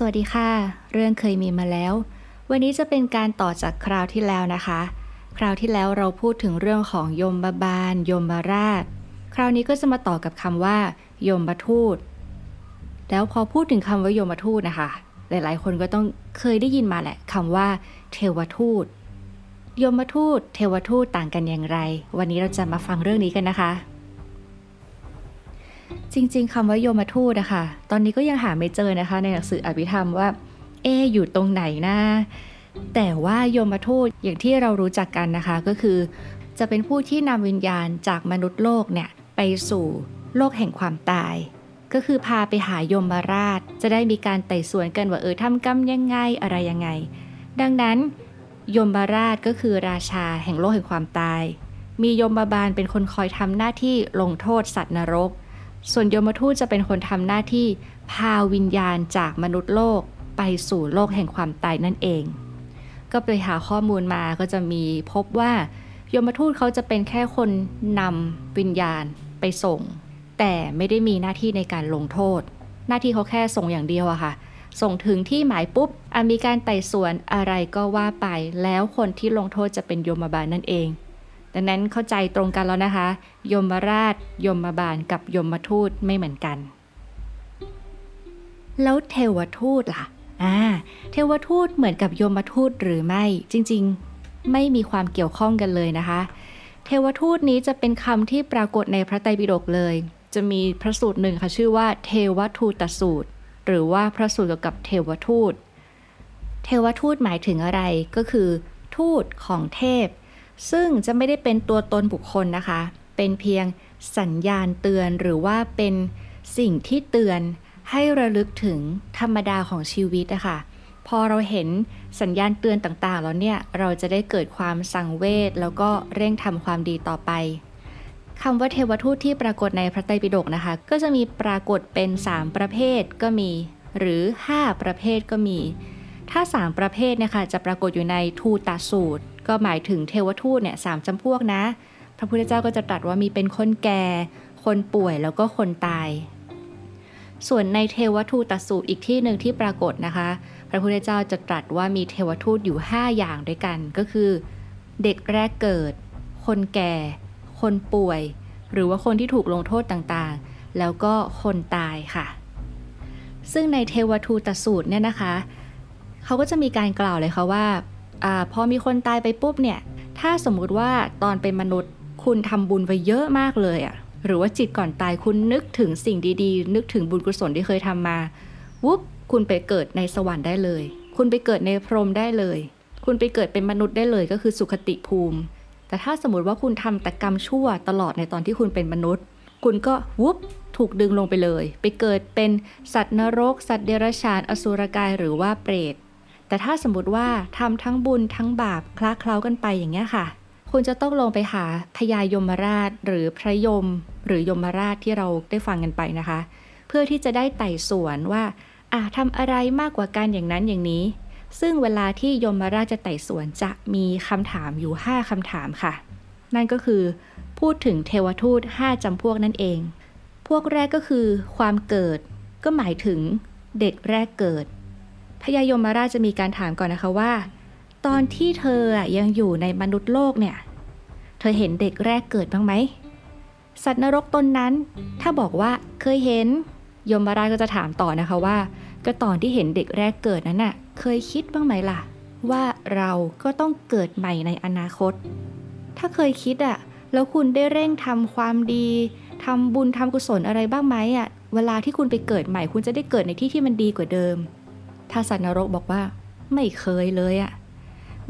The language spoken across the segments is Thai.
สวัสดีค่ะ เรื่องเคยมีมาแล้ว วันนี้จะเป็นการต่อจากคราวที่แล้วนะคะ คราวที่แล้วเราพูดถึงเรื่องของยมบาบาล ยมบาราช คราวนี้ก็จะมาต่อกับคำว่า ยมบทูต แล้วพอพูดถึงคำว่ายมทูตนะคะ หลายๆ คนก็ต้องเคยได้ยินมาแหละคำว่า เทวทูต ยมทูต เทวทูตต่างกันอย่างไร วันนี้เราจะมาฟังเรื่องนี้กันนะคะ จริง ๆคำว่าโยมทูตนะคะตอนนี้ก็ยังหาไม่เจอนะคะ ในหนังสืออภิธรรมว่า เอ อยู่ตรงไหนนะ แต่ว่าโยมทูตอย่างที่เรารู้จักกันนะคะก็คือ จะเป็นผู้ที่นำวิญญาณจากมนุษย์โลกเนี่ยไปสู่โลกแห่งความตาย ก็คือพาไปหายมราช จะได้มีการไต่สวนกันว่าเออทำกรรมยังไงอะไรยังไง ดังนั้น ยมราชก็คือราชาแห่งโลกแห่งความตาย มียมบาลเป็นคนคอยทำหน้าที่ลงโทษสัตว์นรก ส่วนยมทูตจะเป็นคนทำหน้าที่พาวิญญาณจากมนุษย์โลกไปสู่โลกแห่งความตายนั่นเอง ก็ไปหาข้อมูลมาก็จะมีพบว่ายมทูตเขาจะเป็นแค่คนนำวิญญาณไปส่ง แต่ไม่ได้มีหน้าที่ในการลงโทษ หน้าที่เขาแค่ส่งอย่างเดียวอะค่ะ ส่งถึงที่หมายปุ๊บอะมีการไต่สวนอะไรก็ว่าไป แล้วคนที่ลงโทษจะเป็นโยมบาลนั่นเอง ดังนั้นเข้าใจตรงกันแล้วนะคะ ยมราช ยมบาลกับยมทูตไม่เหมือนกัน แล้วเทวทูตล่ะอ่าเทวทูตเหมือนกับยมทูตหรือไม่ จริงๆ ไม่มีความเกี่ยวข้องกันเลยนะคะ เทวทูตนี้จะเป็นคำที่ปรากฏในพระไตรปิฎกเลย จะมีพระสูตรหนึ่งค่ะชื่อว่า เทวทูตสูตร หรือว่าพระสูตรเกี่ยวกับเทวทูต เทวทูตหมายถึงอะไรก็คือ ทูตของเทพ ซึ่งจะไม่ได้เป็นตัวตนบุคคลนะคะ เป็นเพียงสัญญาณเตือนหรือว่าเป็นสิ่งที่เตือนให้ระลึกถึงธรรมดาของชีวิตอะคะ่ะพอเราเห็นสัญญาณเตือนต่างๆ แล้วเนี่ย เราจะได้เกิดความสังเวชแล้วก็เร่งทำความดีต่อไปคำว่าเทวทูตที่ปรากฏในพระไตรปิฎกนะคะ ก็จะมีปรากฏเป็น 3 ประเภทก็มี หรือ 5 ประเภทก็มี ถ้า 3 ประเภทเนี่ยค่ะจะปรากฏอยู่ในทูตสูตร ก็หมายถึงเทวทูตเนี่ยสามจำพวกนะ พระพุทธเจ้าก็จะตรัสว่ามีเป็นคนแก่ คนป่วยแล้วก็คนตาย ส่วนในเทวทูตสูตรอีกที่หนึ่งที่ปรากฏนะคะ พระพุทธเจ้าจะตรัสว่ามีเทวทูตอยู่ 5 อย่างด้วยกัน ก็คือ เด็กแรกเกิด คนแก่ คนป่วย หรือว่าคนที่ถูกลงโทษต่างๆ แล้วก็คนตายค่ะ ซึ่งในเทวทูตสูตรเนี่ยนะคะเขาก็จะมีการกล่าวเลยค่ะว่า อพอมีคนตายไปปุ๊บเนี่ย ถ้าสมมุติว่าตอนเป็นมนุษย์คุณทำบุญไว้เยอะมากเลยอะหรือว่าจิตก่อนตายคุณนึกถึงสิ่งดีๆ นึกถึงบุญกุศลที่เคยทำมา วุบคุณไปเกิดในสวรรค์ได้เลย คุณไปเกิดในพรหมได้เลย คุณไปเกิดเป็นมนุษย์ได้เลยก็คือสุขติภูมิ แต่ถ้าสมมติว่าคุณทำแต่กรรมชั่วตลอดในตอนที่คุณเป็นมนุษย์ คุณก็วุบถูกดึงลงไปเลย ไปเกิดเป็นสัตว์นรก สัตว์เดรัจฉาน อสุรกายหรือว่าเปรต แต่ถ้าสมมติว่าทำทั้งบุญทั้งบาปคลาเคล้ากันไปอย่างเงี้ยค่ะ คุณจะต้องลงไปหาพญายมราชหรือพระยม หรือยมราชที่เราได้ฟังกันไปนะคะ เพื่อที่จะได้ไต่สวนว่าอะทำอะไรมากกว่ากันอย่างนั้นอย่างนี้ ซึ่งเวลาที่ยมราชจะไต่สวนจะมีคำถามอยู่ 5คำถามค่ะ นั่นก็คือ พูดถึงเทวทูต 5จำพวกนั่นเอง พวกแรกก็คือ ความเกิด ก็หมายถึงเด็กแรกเกิด พญายมราชจะมีการถามก่อนนะคะว่า ตอนที่เธอยังอยู่ในมนุษย์โลกเนี่ย เธอเห็นเด็กแรกเกิดบ้างไหม สัตว์นรกตนนั้น ถ้าบอกว่าเคยเห็น ยมราชก็จะถามต่อนะคะว่า ก็ตอนที่เห็นเด็กแรกเกิดนั้นน่ะ เคยคิดบ้างไหมล่ะ ว่าเราก็ต้องเกิดใหม่ในอนาคต ถ้าเคยคิดอะแล้วคุณได้เร่งทำความดีทำบุญทำกุศลอะไรบ้างไหมอะเวลาที่คุณไปเกิดใหม่ คุณจะได้เกิดในที่ที่มันดีกว่าเดิม ถ้าสัตว์นรกบอกว่า ไม่เคยเลยอะ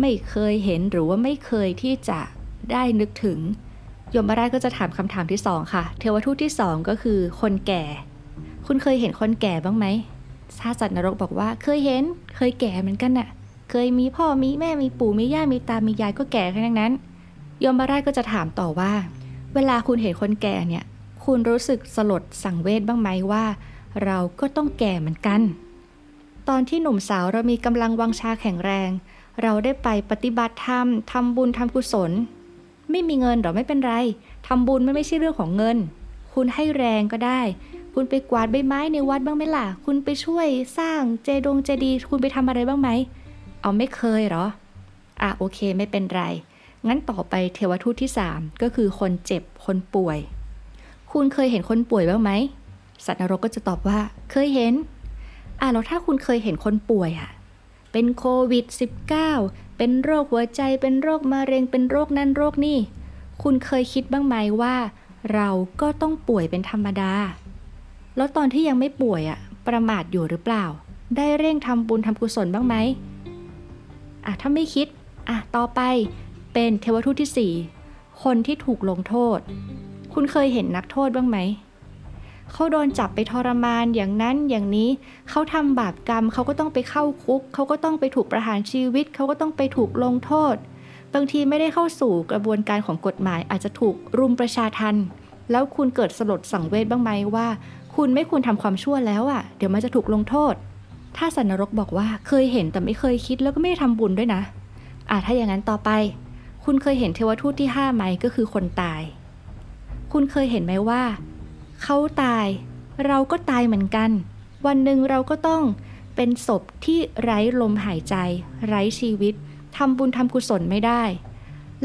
ไม่เคยเห็นหรือว่าไม่เคยที่จะได้นึกถึง ยมราชก็จะถามคำถามที่สองค่ะ เทวทูตที่สองก็คือคนแก่ คุณเคยเห็นคนแก่บ้างไหมถ้าสัตว์นรกบอกว่าเคยเห็น เคยแก่เหมือนกันน่ะ เคยมีพ่อมีแม่มีปู่มีย่ามีตา มียายก็แก่แค่นั้น ยมราชก็จะถามต่อว่า เวลาคุณเห็นคนแก่เนี่ย คุณรู้สึกสลดสังเวชบ้างไหมว่า เราก็ต้องแก่เหมือนกัน ตอนที่หนุ่มสาวเรามีกำลังวังชาแข็งแรง เราได้ไปปฏิบัติธรรมทำบุญทำกุศล ไม่มีเงินหรอไม่เป็นไรทำบุญไม่ไม่ใช่เรื่องของเงิน คุณให้แรงก็ได้ คุณไปกวาดใบไม้ในวัดบ้างไหมล่ะ คุณไปช่วยสร้างเจดงเจดี คุณไปทำอะไรบ้างไหม เอาไม่เคยเหรอ อะโอเคไม่เป็นไร งั้นต่อไปเทวทูตที่ 3 ก็คือคนเจ็บคนป่วย คุณเคยเห็นคนป่วยบ้างไหม สัตว์นรกก็จะตอบว่า เคยเห็น อะแล้วถ้าคุณเคยเห็นคนป่วยอะเป็นโควิด -19 เป็นโรคหัวใจ เป็นโรคมะเร็ง เป็นโรคนั่นโรคนี่ คุณเคยคิดบ้างไหมว่า เราก็ต้องป่วยเป็นธรรมดา แล้วตอนที่ยังไม่ป่วยอะประมาทอยู่หรือเปล่า ได้เร่งทำบุญทำกุศลบ้างไหมอะถ้าไม่คิดอะต่อไปเป็นเทวทูตที่ 4 คนที่ถูกลงโทษ คุณเคยเห็นนักโทษบ้างไหม เขาโดนจับไปทรมานอย่างนั้นอย่างนี้เขาทำบาปกรรมเขาก็ต้องไปเข้าคุกเขาก็ต้องไปถูกประหารชีวิตเขาก็ต้องไปถูกลงโทษ บางทีไม่ได้เข้าสู่กระบวนการของกฎหมายอาจจะถูกรุมประชาทันแล้วคุณเกิดสลดสังเวชบ้างไหมว่า คุณไม่ควรทำความชั่วแล้วอะ่ะ เดี๋ยวมันจะถูกลงโทษ ถ้าสันนรกบอกว่าเคยเห็นแต่ไม่เคยคิดแล้วก็ไม่ได้ทำบุญด้วยนะอะถ้าอย่างนั้นต่อไป คุณเคยเห็นเทวทูตที่ห้าไหมก็คือคนตาย คุณเคยเห็นไหมว่า เขาตาย เราก็ตายเหมือนกัน วันหนึ่งเราก็ต้องเป็นศพที่ไร้ลมหายใจ ไร้ชีวิตทำบุญทำกุศลไม่ได้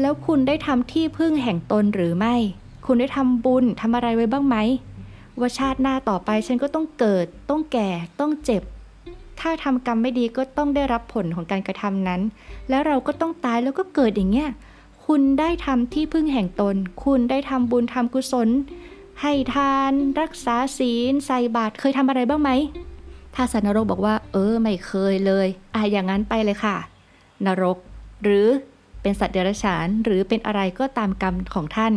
แล้วคุณได้ทำที่พึ่งแห่งตนหรือไม่ คุณได้ทำบุญทำอะไรไว้บ้างไหมว่าชาติหน้าต่อไปฉันก็ต้องเกิด ต้องแก่ ต้องเจ็บ ถ้าทำกรรมไม่ดีก็ต้องได้รับผลของการกระทำนั้น แล้วเราก็ต้องตายแล้วก็เกิดอย่างเงี้ย คุณได้ทำที่พึ่งแห่งตน คุณได้ทำบุญทำกุศล ให้ทานรักษาศีลใส่บาตรเคยทำอะไรบ้างไหมถ้าสัตว์นรกบอกว่า เออ ไม่เคยเลยอะอย่างนั้นไปเลยค่ะ นรก หรือเป็นสัตว์เดรัจฉาน หรือเป็นอะไรก็ตามกรรมของท่าน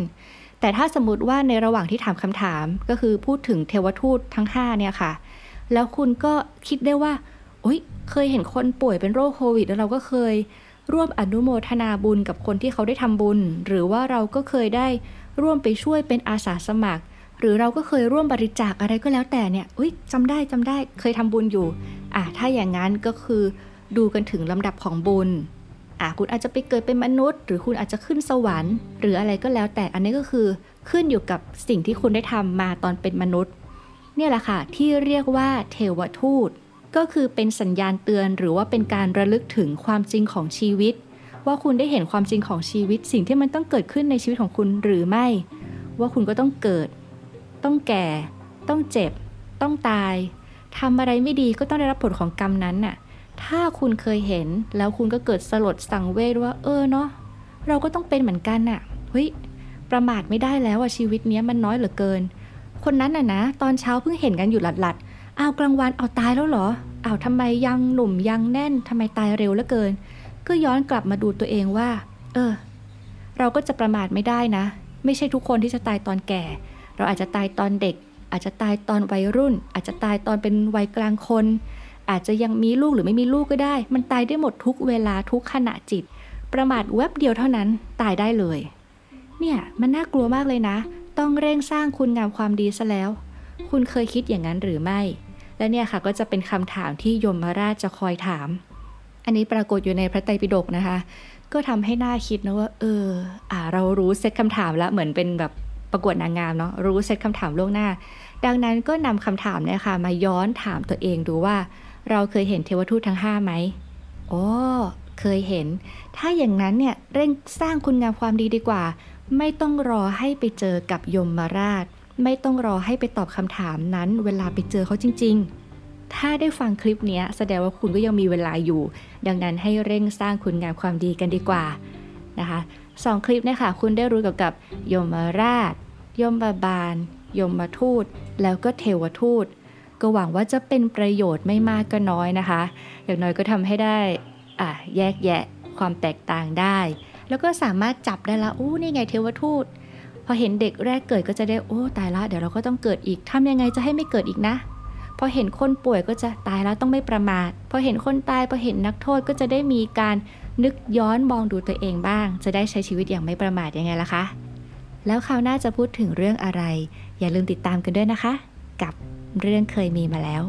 แต่ถ้าสมมติว่าในระหว่างที่ถามคำถามก็คือพูดถึงเทวทูตทั้ง 5 เนี่ยค่ะ แล้วคุณก็คิดได้ว่าโอ๊ยเคยเห็นคนป่วยเป็นโรคโควิด แล้วเราก็เคยร่วมอนุโมทนาบุญกับคนที่เขาได้ทำบุญ หรือว่าเราก็เคยได้ ร่วมไปช่วยเป็นอาสาสมัคร หรือเราก็เคยร่วมบริจาคอะไรก็แล้วแต่เนี่ยอุ้ยจำได้จำได้เคยทำบุญอยู่อะถ้าอย่างนั้นก็คือดูกันถึงลำดับของบุญอะคุณอาจจะไปเกิดเป็นมนุษย์ หรือคุณอาจจะขึ้นสวรรค์ หรืออะไรก็แล้วแต่อันนี้ก็คือขึ้นอยู่กับสิ่งที่คุณได้ทำมาตอนเป็นมนุษย์ เนี่ยแหละค่ะที่เรียกว่าเทวทูต ก็คือเป็นสัญญาณเตือนหรือว่าเป็นการระลึกถึงความจริงของชีวิต ว่าคุณได้เห็นความจริงของชีวิต สิ่งที่มันต้องเกิดขึ้นในชีวิตของคุณหรือไม่ ว่าคุณก็ต้องเกิด ต้องแก่ ต้องเจ็บ ต้องตายทำอะไรไม่ดีก็ต้องได้รับผลของกรรมนั้นน่ะถ้าคุณเคยเห็นแล้วคุณก็เกิดสลดสังเวชว่า เออเนาะเราก็ต้องเป็นเหมือนกันน่ะเฮ้ยประมาทไม่ได้แล้วอะชีวิตเนี้ยมันน้อยเหลือเกิน คนนั้นน่ะนะตอนเช้าเพิ่งเห็นกันอยู่หลัดๆอ้าวกลางวันเอาตายแล้วเหรออ้าวทำไมยังหนุ่มยังแน่นทำไมตายเร็วเหลือเกิน ก็ย้อนกลับมาดูตัวเองว่า เออ เราก็จะประมาทไม่ได้นะ ไม่ใช่ทุกคนที่จะตายตอนแก่ เราอาจจะตายตอนเด็ก อาจจะตายตอนวัยรุ่น อาจจะตายตอนเป็นวัยกลางคน อาจจะยังมีลูกหรือไม่มีลูกก็ได้ มันตายได้หมดทุกเวลาทุกขณะจิต ประมาทแวบเดียวเท่านั้นตายได้เลย เนี่ยมันน่ากลัวมากเลยนะ ต้องเร่งสร้างคุณงามความดีซะแล้ว คุณเคยคิดอย่างนั้นหรือไม่ และเนี่ยค่ะก็จะเป็นคำถามที่ยมราชจะคอยถาม อันนี้ปรากฏอยู่ในพระไตรปิฎกนะคะ ก็ทำให้น่าคิดนะว่า เออ อ่า เรารู้เซตคำถามแล้วเหมือนเป็นแบบประกวดนางงามเนาะรู้เซตคำถามล่วงหน้า ดังนั้นก็นำคำถามเนี่ยค่ะ มาย้อนถามตัวเองดูว่า เราเคยเห็นเทวทูตทั้ง5ไหมอ๋อเคยเห็น ถ้าอย่างนั้นเนี่ยเร่งสร้างคุณงามความดีดีกว่า ไม่ต้องรอให้ไปเจอกับยมมาราช ไม่ต้องรอให้ไปตอบคำถามนั้น เวลาไปเจอเขาจริง ๆ ถ้าได้ฟังคลิปนี้แสดงว่าคุณก็ยังมีเวลาอยู่ ดังนั้นให้เร่งสร้างคุณงามความดีกันดีกว่านะคะสองคลิปนี่ค่ะคุณได้รู้เกี่ยวกับยมราช ยมบาบาลยมมาทูต แล้วก็เทวทูต ก็หวังว่าจะเป็นประโยชน์ไม่มากก็น้อยนะคะ อย่างน้อยก็ทำให้ได้อะแยกแยะความแตกต่างได้ แล้วก็สามารถจับได้ละอู้นี่ไงเทวทูต พอเห็นเด็กแรกเกิดก็จะได้โอ้ตายละเดี๋ยวเราก็ต้องเกิดอีกทำยังไงจะให้ไม่เกิดอีกนะ พอเห็นคนป่วยก็จะตายแล้วต้องไม่ประมาทพอเห็นคนตายพอเห็นนักโทษก็จะได้มีการนึกย้อนมองดูตัวเองบ้าง จะได้ใช้ชีวิตอย่างไม่ประมาทยังไงล่ะคะ แล้วคราวหน้าจะพูดถึงเรื่องอะไร อย่าลืมติดตามกันด้วยนะคะ กับเรื่องเคยมีมาแล้ว